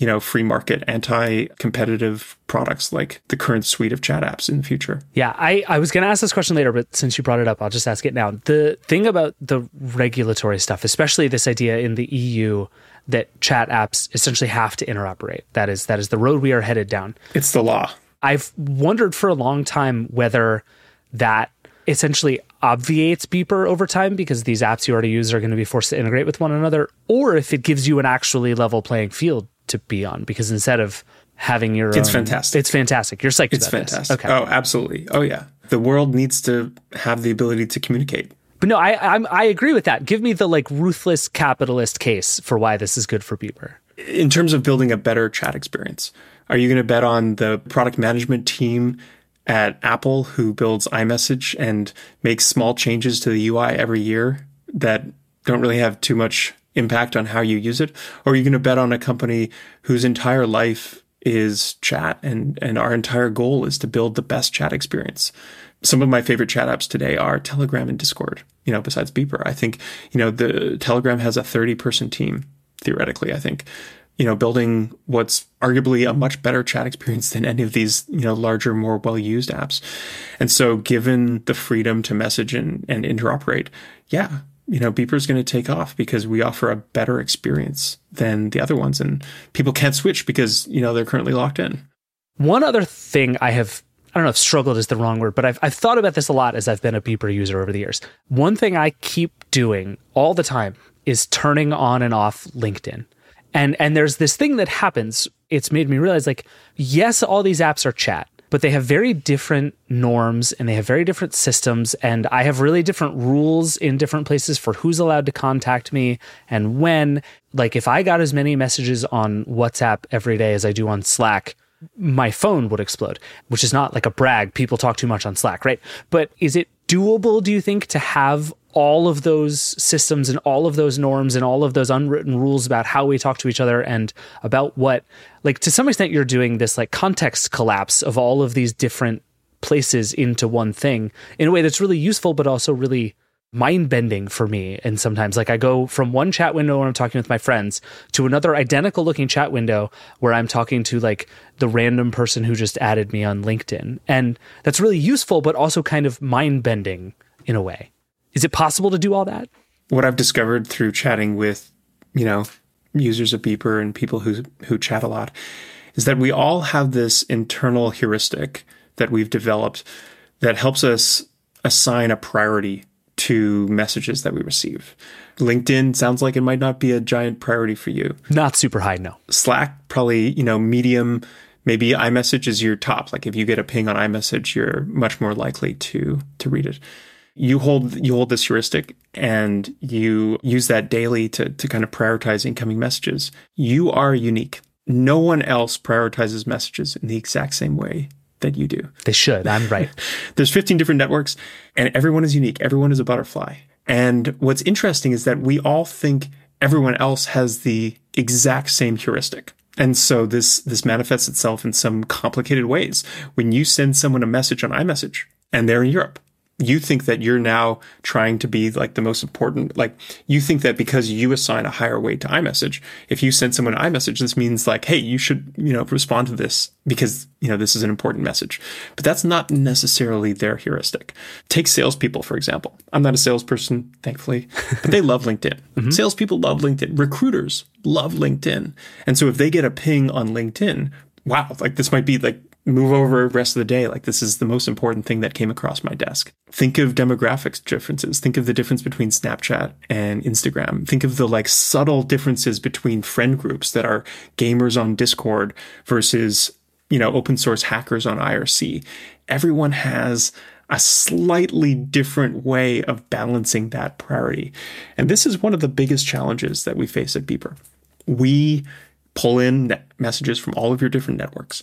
Speaker 4: you know, free market, anti-competitive products like the current suite of chat apps in the future.
Speaker 3: Yeah, I, I was going to ask this question later, but since you brought it up, I'll just ask it now. The thing about the regulatory stuff, especially this idea in the EU that chat apps essentially have to interoperate. That is that is the road we are headed down.
Speaker 4: It's the law.
Speaker 3: I've wondered for a long time whether that essentially obviates beeper over time because these apps you already use are going to be forced to integrate with one another or if it gives you an actually level playing field to be on because instead of having your
Speaker 4: it's
Speaker 3: own,
Speaker 4: fantastic.
Speaker 3: It's fantastic. You're psyched
Speaker 4: it's fantastic this. okay. Oh absolutely. Oh yeah. The world needs to have the ability to communicate.
Speaker 3: But no, I I'm, i agree with that. Give me the like ruthless capitalist case for why this is good for Beeper.
Speaker 4: In terms of building a better chat experience, are you going to bet on the product management team at Apple who builds iMessage and makes small changes to the UI every year that don't really have too much impact on how you use it? Or are you going to bet on a company whose entire life is chat and, and our entire goal is to build the best chat experience? some of my favorite chat apps today are Telegram and Discord, you know, besides Beeper. I think, you know, the Telegram has a 30 person team, theoretically, I think, you know, building what's arguably a much better chat experience than any of these, you know, larger, more well used apps. And so given the freedom to message and, and interoperate, yeah, you know, Beeper is going to take off because we offer a better experience than the other ones. And people can't switch because, you know, they're currently locked in.
Speaker 3: One other thing I have I don't know if struggled is the wrong word, but I've, I've thought about this a lot as I've been a Beeper user over the years. One thing I keep doing all the time is turning on and off LinkedIn. And and there's this thing that happens. It's made me realize like, yes, all these apps are chat, but they have very different norms and they have very different systems. And I have really different rules in different places for who's allowed to contact me and when. Like if I got as many messages on WhatsApp every day as I do on Slack, my phone would explode, which is not like a brag. People talk too much on Slack, right? But is it doable, do you think, to have all of those systems and all of those norms and all of those unwritten rules about how we talk to each other and about what, like, to some extent, you're doing this like context collapse of all of these different places into one thing in a way that's really useful, but also really mind bending for me. And sometimes, like, I go from one chat window when I'm talking with my friends to another identical looking chat window where I'm talking to like the random person who just added me on LinkedIn. And that's really useful, but also kind of mind bending in a way. Is it possible to do all that?
Speaker 4: What I've discovered through chatting with, you know, users of Beeper and people who who chat a lot is that we all have this internal heuristic that we've developed that helps us assign a priority to messages that we receive. LinkedIn sounds like it might not be a giant priority for you.
Speaker 3: Not super high, no.
Speaker 4: Slack, probably, you know, medium. Maybe iMessage is your top. Like if you get a ping on iMessage, you're much more likely to to read it. You hold you hold this heuristic and you use that daily to to kind of prioritize incoming messages. You are unique. No one else prioritizes messages in the exact same way that you do.
Speaker 3: They should. I'm right.
Speaker 4: There's 15 different networks and everyone is unique. Everyone is a butterfly. And what's interesting is that we all think everyone else has the exact same heuristic. And so this this manifests itself in some complicated ways. When you send someone a message on iMessage and they're in Europe, you think that you're now trying to be like the most important. Like you think that because you assign a higher weight to iMessage, if you send someone an iMessage, this means like, hey, you should, you know, respond to this because, you know, this is an important message. But that's not necessarily their heuristic. Take salespeople, for example. I'm not a salesperson, thankfully, but they love LinkedIn. mm-hmm. Salespeople love LinkedIn. Recruiters love LinkedIn. And so if they get a ping on LinkedIn, wow, like this might be like move over the rest of the day. Like this is the most important thing that came across my desk. Think of demographics differences. Think of the difference between Snapchat and Instagram. Think of the like subtle differences between friend groups that are gamers on Discord versus, you know, open source hackers on IRC. Everyone has a slightly different way of balancing that priority. And this is one of the biggest challenges that we face at Beeper. We pull in messages from all of your different networks.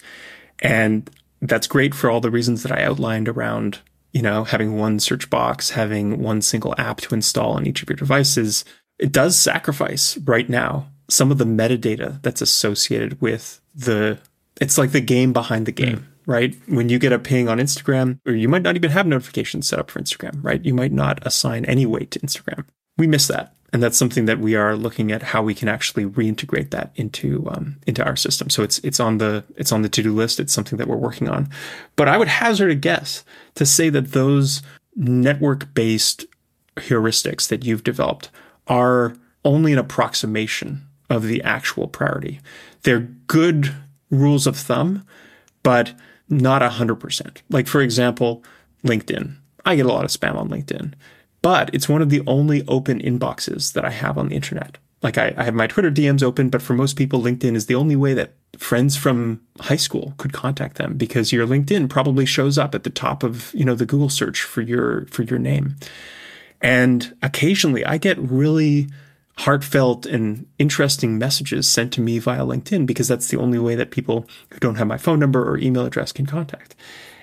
Speaker 4: And that's great for all the reasons that I outlined around, you know, having one search box, having one single app to install on each of your devices. It does sacrifice right now some of the metadata that's associated with the, it's like the game behind the game. Mm. Right. When you get a ping on Instagram, or you might not even have notifications set up for Instagram, right? You might not assign any weight to Instagram. We miss that and that's something that we are looking at how we can actually reintegrate that into um, into our system. So it's it's on the it's on the to do list. It's something that we're working on. But I would hazard a guess to say that those network based heuristics that you've developed are only an approximation of the actual priority. They're good rules of thumb, but not a hundred percent. Like for example, LinkedIn. I get a lot of spam on LinkedIn but it's one of the only open inboxes that I have on the internet. Like I, I, have my Twitter DMs open, but for most people, LinkedIn is the only way that friends from high school could contact them because your LinkedIn probably shows up at the top of, you know, the Google search for your, for your name. And occasionally I get really heartfelt and interesting messages sent to me via LinkedIn because that's the only way that people who don't have my phone number or email address can contact.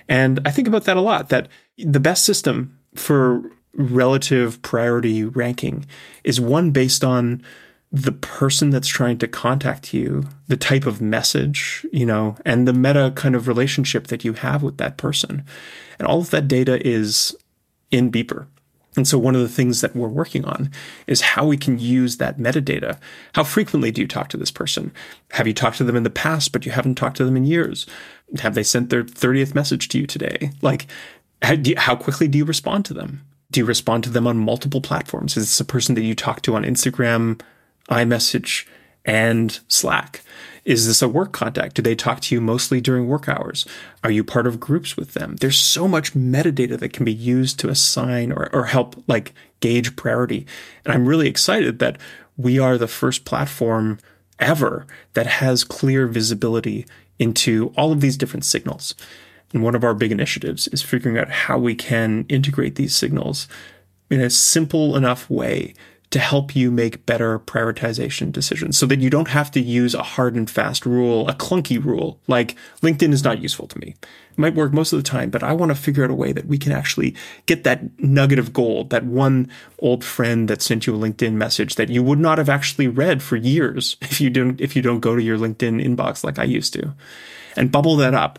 Speaker 4: And I think about that a lot that the best system for relative priority ranking is one based on the person that's trying to contact you, the type of message, you know, and the meta kind of relationship that you have with that person. And all of that data is in Beeper. And so one of the things that we're working on is how we can use that metadata. How frequently do you talk to this person? Have you talked to them in the past, but you haven't talked to them in years? Have they sent their 30th message to you today? Like, how, you, how quickly do you respond to them? Do you respond to them on multiple platforms? Is this a person that you talk to on Instagram, iMessage, and Slack? Is this a work contact? Do they talk to you mostly during work hours? Are you part of groups with them? There's so much metadata that can be used to assign or, or help like gauge priority. And I'm really excited that we are the first platform ever that has clear visibility into all of these different signals. And one of our big initiatives is figuring out how we can integrate these signals in a simple enough way to help you make better prioritization decisions so that you don't have to use a hard and fast rule, a clunky rule. Like LinkedIn is not useful to me. It might work most of the time, but I want to figure out a way that we can actually get that nugget of gold, that one old friend that sent you a LinkedIn message that you would not have actually read for years if you don't if you don't go to your LinkedIn inbox like I used to. And bubble that up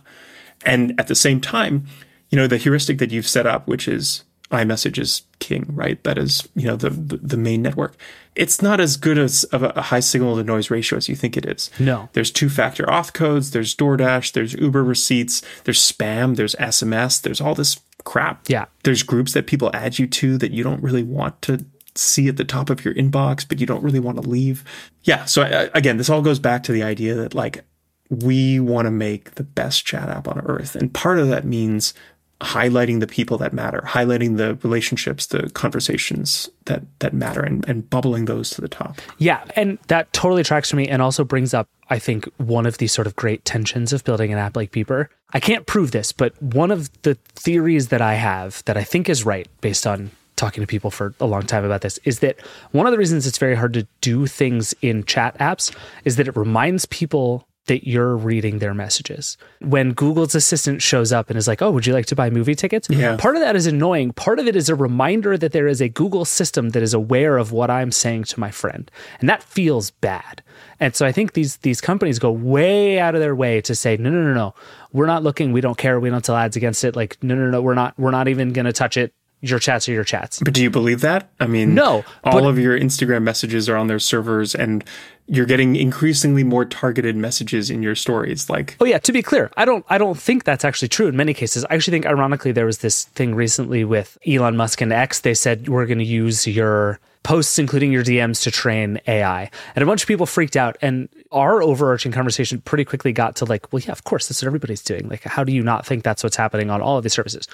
Speaker 4: and at the same time, you know, the heuristic that you've set up, which is iMessage is king, right? That is, you know, the the main network. It's not as good as of a high signal to noise ratio as you think it is.
Speaker 3: No.
Speaker 4: There's two factor auth codes, there's DoorDash, there's Uber receipts, there's spam, there's SMS, there's all this crap.
Speaker 3: Yeah.
Speaker 4: There's groups that people add you to that you don't really want to see at the top of your inbox, but you don't really want to leave. Yeah. So uh, again, this all goes back to the idea that like we want to make the best chat app on earth. And part of that means highlighting the people that matter, highlighting the relationships, the conversations that that matter and, and bubbling those to the top.
Speaker 3: Yeah, and that totally tracks for me and also brings up I think one of the sort of great tensions of building an app like Beeper. I can't prove this, but one of the theories that I have that I think is right based on talking to people for a long time about this is that one of the reasons it's very hard to do things in chat apps is that it reminds people that you're reading their messages. When Google's assistant shows up and is like, "Oh, would you like to buy movie tickets?"
Speaker 4: Yeah.
Speaker 3: Part of that is annoying. Part of it is a reminder that there is a Google system that is aware of what I'm saying to my friend. And that feels bad. And so I think these these companies go way out of their way to say, "No, no, no, no. We're not looking. We don't care. We don't sell ads against it. Like, no, no, no. We're not we're not even going to touch it. Your chats are your chats."
Speaker 4: But do you believe that? I mean,
Speaker 3: No,
Speaker 4: All of your Instagram messages are on their servers, and you're getting increasingly more targeted messages in your stories. Like,
Speaker 3: Oh yeah, to be clear, I don't I don't think that's actually true in many cases. I actually think ironically there was this thing recently with Elon Musk and X. They said we're going to use your posts including your DMs to train AI. And a bunch of people freaked out and our overarching conversation pretty quickly got to like, well yeah, of course that's what everybody's doing. Like how do you not think that's what's happening on all of these services?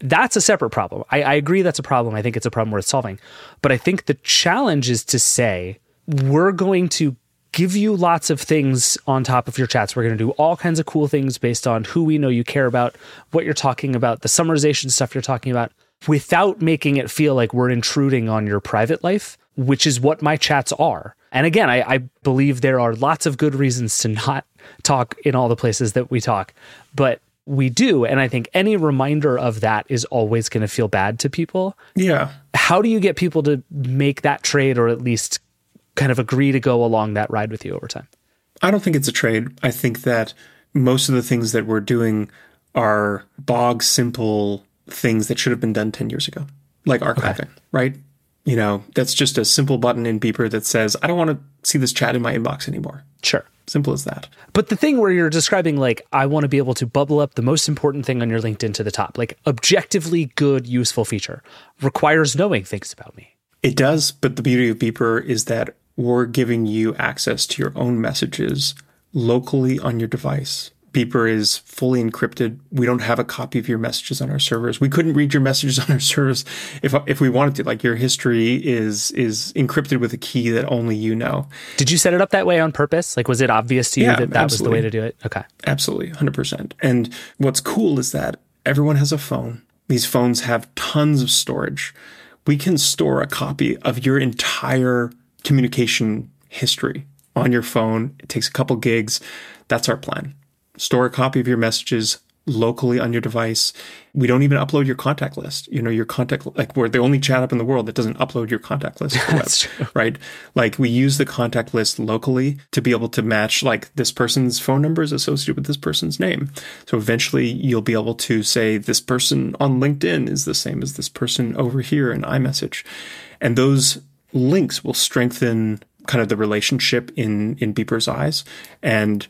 Speaker 3: That's a separate problem. I, I agree that's a problem. I think it's a problem worth solving. But I think the challenge is to say we're going to give you lots of things on top of your chats. We're going to do all kinds of cool things based on who we know you care about, what you're talking about, the summarization stuff you're talking about, without making it feel like we're intruding on your private life, which is what my chats are. And again, I, I believe there are lots of good reasons to not talk in all the places that we talk, but we do. And I think any reminder of that is always going to feel bad to people
Speaker 4: yeah,
Speaker 3: how do you get people to make that trade or at least kind of agree to go along that ride with you over time?
Speaker 4: I don't think it's a trade. I think that most of the things that we're doing are bog simple things that should have been done 10 years ago, like archiving, right? You know, that's just a simple button in Beeper that says, I don't want to see this chat in my inbox anymore.
Speaker 3: Sure.
Speaker 4: Simple as that.
Speaker 3: But the thing where you're describing, like, I want to be able to bubble up the most important thing on your LinkedIn to the top, like, objectively good, useful feature, requires knowing things about me.
Speaker 4: It does, but the beauty of Beeper is that we're giving you access to your own messages locally on your device. Beeper is fully encrypted. We don't have a copy of your messages on our servers. We couldn't read your messages on our servers if if we wanted to. Like your history is is encrypted with a key that only you know.
Speaker 3: Did you set it up that way on purpose? Like, was it obvious to you
Speaker 4: Yeah,
Speaker 3: that that was the way to do it? Okay.
Speaker 4: Absolutely, 100%. And what's cool is that everyone has a phone. These phones have tons of storage. We can store a copy of your entire communication history on your phone. It takes a couple gigs. That's our plan. Store a copy of your messages locally on your device. We don't even upload your contact list. You know, your contact like we're the only chat app in the world that doesn't upload your contact list to the web, right? Like we use the contact list locally to be able to match like this person's phone number is associated with this person's name. So eventually you'll be able to say this person on LinkedIn is the same as this person over here in iMessage. And those links will strengthen kind of the relationship in in Beeper's eyes and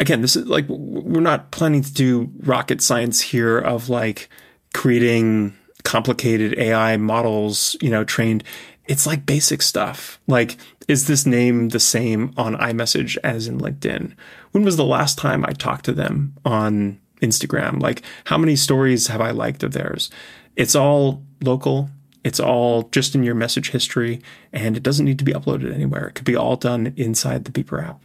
Speaker 4: again, this is like we're not planning to do rocket science here of like creating complicated AI models, you know, trained. It's like basic stuff. Like, is this name the same on iMessage as in LinkedIn? When was the last time I talked to them on Instagram? Like, how many stories have I liked of theirs? It's all local. It's all just in your message history, and it doesn't need to be uploaded anywhere. It could be all done inside the Beeper app.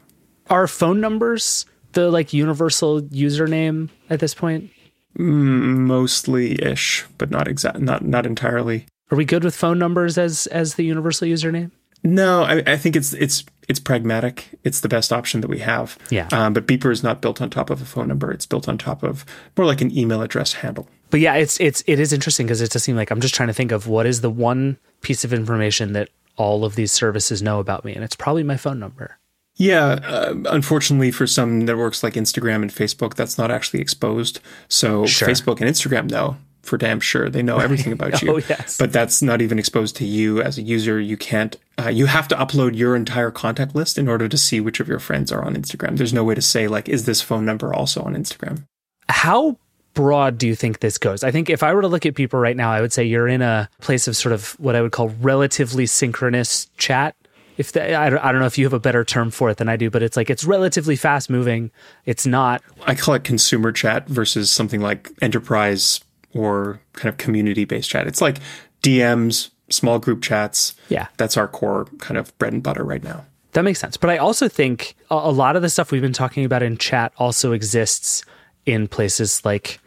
Speaker 3: Are phone numbers the like universal username at this point?
Speaker 4: Mm, mostly ish, but not exact, not not entirely.
Speaker 3: Are we good with phone numbers as as the universal username?
Speaker 4: No, I, I think it's it's it's pragmatic. It's the best option that we have.
Speaker 3: Yeah.
Speaker 4: Um, but Beeper is not built on top of a phone number. It's built on top of more like an email address handle.
Speaker 3: But yeah, it's it's it is interesting because it does seem like I'm just trying to think of what is the one piece of information that all of these services know about me, and it's probably my phone number.
Speaker 4: Yeah, uh, unfortunately, for some networks like Instagram and Facebook, that's not actually exposed. So
Speaker 3: Sure.
Speaker 4: Facebook and Instagram know, for damn sure. They know everything about you.
Speaker 3: Oh, yes.
Speaker 4: But that's not even exposed to you as a user. You can't, uh, you have to upload your entire contact list in order to see which of your friends are on Instagram. There's no way to say, like, is this phone number also on Instagram?
Speaker 3: How broad do you think this goes? I think if I were to look at people right now, I would say you're in a place of sort of what I would call relatively synchronous chat. If the, I, don't, I don't know if you have a better term for it than I do, but it's like it's relatively fast moving. It's not.
Speaker 4: I call it consumer chat versus something like enterprise or kind of community based chat. It's like DMs, small group chats.
Speaker 3: Yeah.
Speaker 4: That's our core kind of bread and butter right now.
Speaker 3: That makes sense. But I also think a, lot of the stuff we've been talking about in chat also exists in places like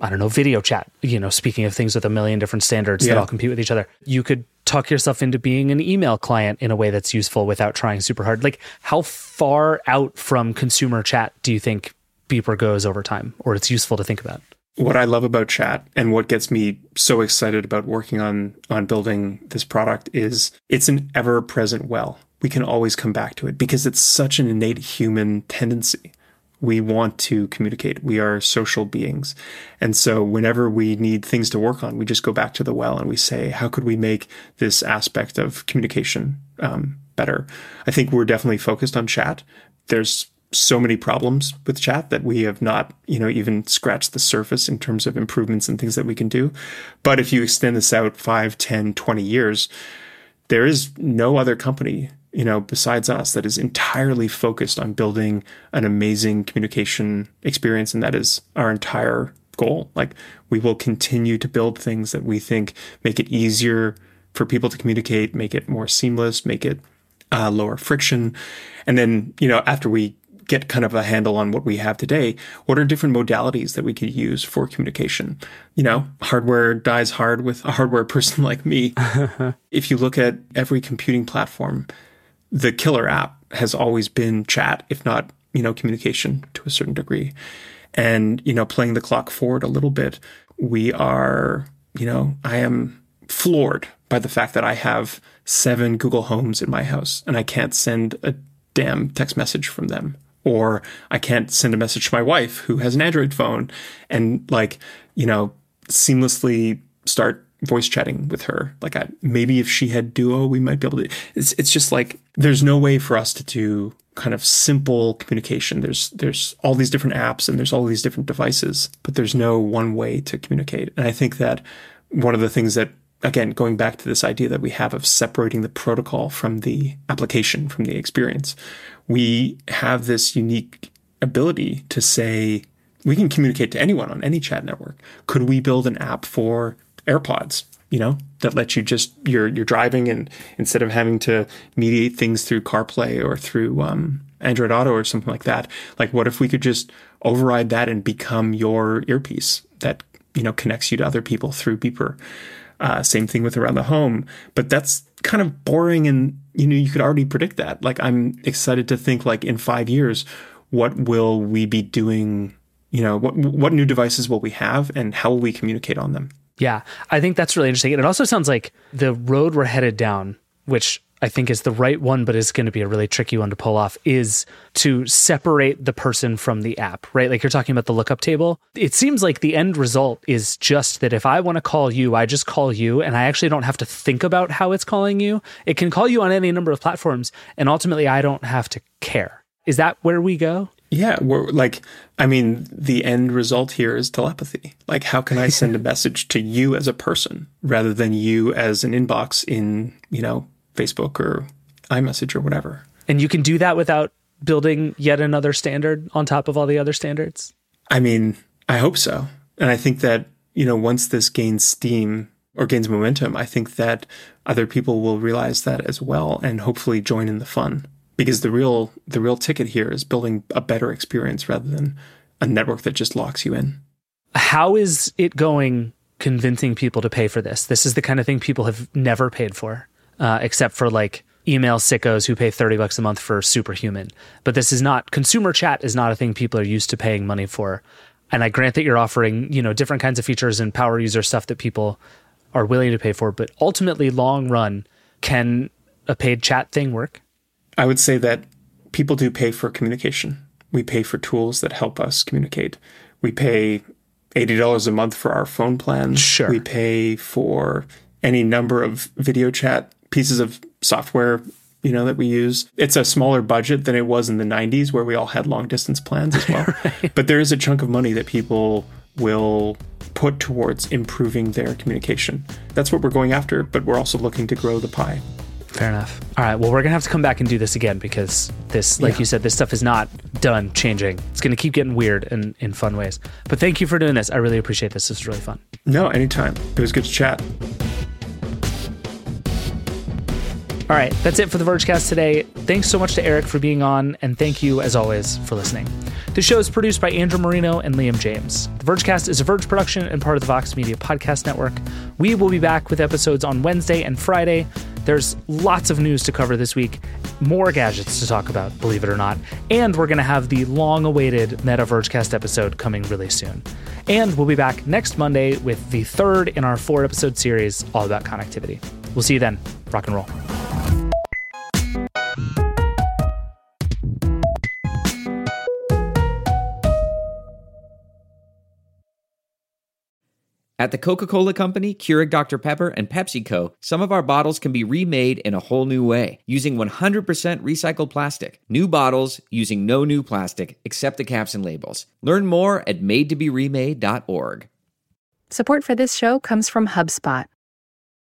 Speaker 3: I don't know, video chat, you know, speaking of things with a million different standards
Speaker 4: Yeah.
Speaker 3: that all compete with each other. You could talk yourself into being an email client in a way that's useful without trying super hard. Like how far out from consumer chat do you think Beeper goes over time or it's useful to think about?
Speaker 4: What I love about chat and what gets me so excited about working on on building this product is it's an ever present well. We can always come back to it because it's such an innate human tendency. We want to communicate. We are social beings. And so whenever we need things to work on, we just go back to the well and we say, how could we make this aspect of communication um, better? I think we're definitely focused on chat. There's so many problems with chat that we have not, you know, even scratched the surface in terms of improvements and things that we can do. But if you extend this out 5, 10, 20 years, there is no other company, you know, besides us that is entirely focused on building an amazing communication experience. And that is our entire goal. Like we will continue to build things that we think make it easier for people to communicate, make it more seamless, make it uh, lower friction. And then, you know, after we get kind of a handle on what we have today, what are different modalities that we could use for communication? You know, hardware dies hard with a hardware person like me. if you look at every computing platform, the killer app has always been chat, if not, you know, communication to a certain degree. And, you know, playing the clock forward a little bit, we are, you know, I am floored by the fact that I have seven Google Homes in my house and I can't send a damn text message from them. Or I can't send a message to my wife who has an Android phone and like, you know, seamlessly start voice chatting with her. Like I, maybe if she had Duo, we might be able to. It's it's just like there's no way for us to do kind of simple communication. There's there's all these different apps and there's all these different devices, but there's no one way to communicate. And I think that one of the things that again going back to this idea that we have of separating the protocol from the application from the experience, we have this unique ability to say we can communicate to anyone on any chat network. Could we build an app for AirPods, you know, that lets you just you're you're driving and instead of having to mediate things through CarPlay or through um, Android Auto or something like that, like what if we could just override that and become your earpiece that you know connects you to other people through Beeper? Uh, same thing with around the home, but that's kind of boring and you know you could already predict that. Like I'm excited to think like in five years, what will we be doing? You know, what what new devices will we have, and how will we communicate on them?
Speaker 3: Yeah, I think that's really interesting. And it also sounds like the road we're headed down, which I think is the right one, but is going to be a really tricky one to pull off, is to separate the person from the app, right? Like you're talking about the lookup table. It seems like the end result is just that if I want to call you, I just call you and I actually don't have to think about how it's calling you. It can call you on any number of platforms and ultimately I don't have to care. Is that where we go?
Speaker 4: Yeah, we're like, I mean, the end result here is telepathy. Like, how can I send a message to you as a person rather than you as an inbox in, you know, Facebook or iMessage or whatever?
Speaker 3: And you can do that without building yet another standard on top of all the other standards?
Speaker 4: I mean, I hope so. And I think that, you know, once this gains steam or gains momentum, I think that other people will realize that as well and hopefully join in the fun. Because the real the real ticket here is building a better experience rather than a network that just locks you in.
Speaker 3: How is it going convincing people to pay for this? This is the kind of thing people have never paid for, uh, except for like email sickos who pay 30 bucks a month for superhuman. But this is not consumer chat is not a thing people are used to paying money for. And I grant that you're offering, you know, different kinds of features and power user stuff that people are willing to pay for, but ultimately long run can a paid chat thing work?
Speaker 4: I would say that people do pay for communication. We pay for tools that help us communicate. We pay $80 a month for our phone plans.
Speaker 3: Sure.
Speaker 4: We pay for any number of video chat pieces of software you know that we use it's a smaller budget than it was in the 90s where we all had long distance plans as well right. but there is a chunk of money that people will put towards improving their communication that's what we're going after but we're also looking to grow the pie
Speaker 3: Fair enough. All right. Well, we're gonna have to come back and do this again because this, like yeah. you said, this stuff is not done changing. It's gonna keep getting weird and in fun ways. But thank you for doing this. I really appreciate this. This is really fun.
Speaker 4: No, anytime. It was good to chat.
Speaker 3: All right, that's it for the Vergecast today. Thanks so much to Eric for being on, and thank you, as always, for listening. The show is produced by Andrew Marino and Liam James. The Vergecast is a Verge production and part of the Vox Media Podcast Network. We will be back with episodes on Wednesday and Friday. There's lots of news to cover this week, more gadgets to talk about, believe it or not, and we're going to have the long awaited Meta Vergecast episode coming really soon. And we'll be back next Monday with the third in our four episode series all about connectivity. We'll see you then. Rock and roll.
Speaker 2: At the Coca Cola Company, Keurig Dr. Pepper, and PepsiCo, some of our bottles can be remade in a whole new way using 100% recycled plastic. New bottles using no new plastic except the caps and labels. Learn more at madetoberemade.org.
Speaker 7: Support for this show comes from HubSpot.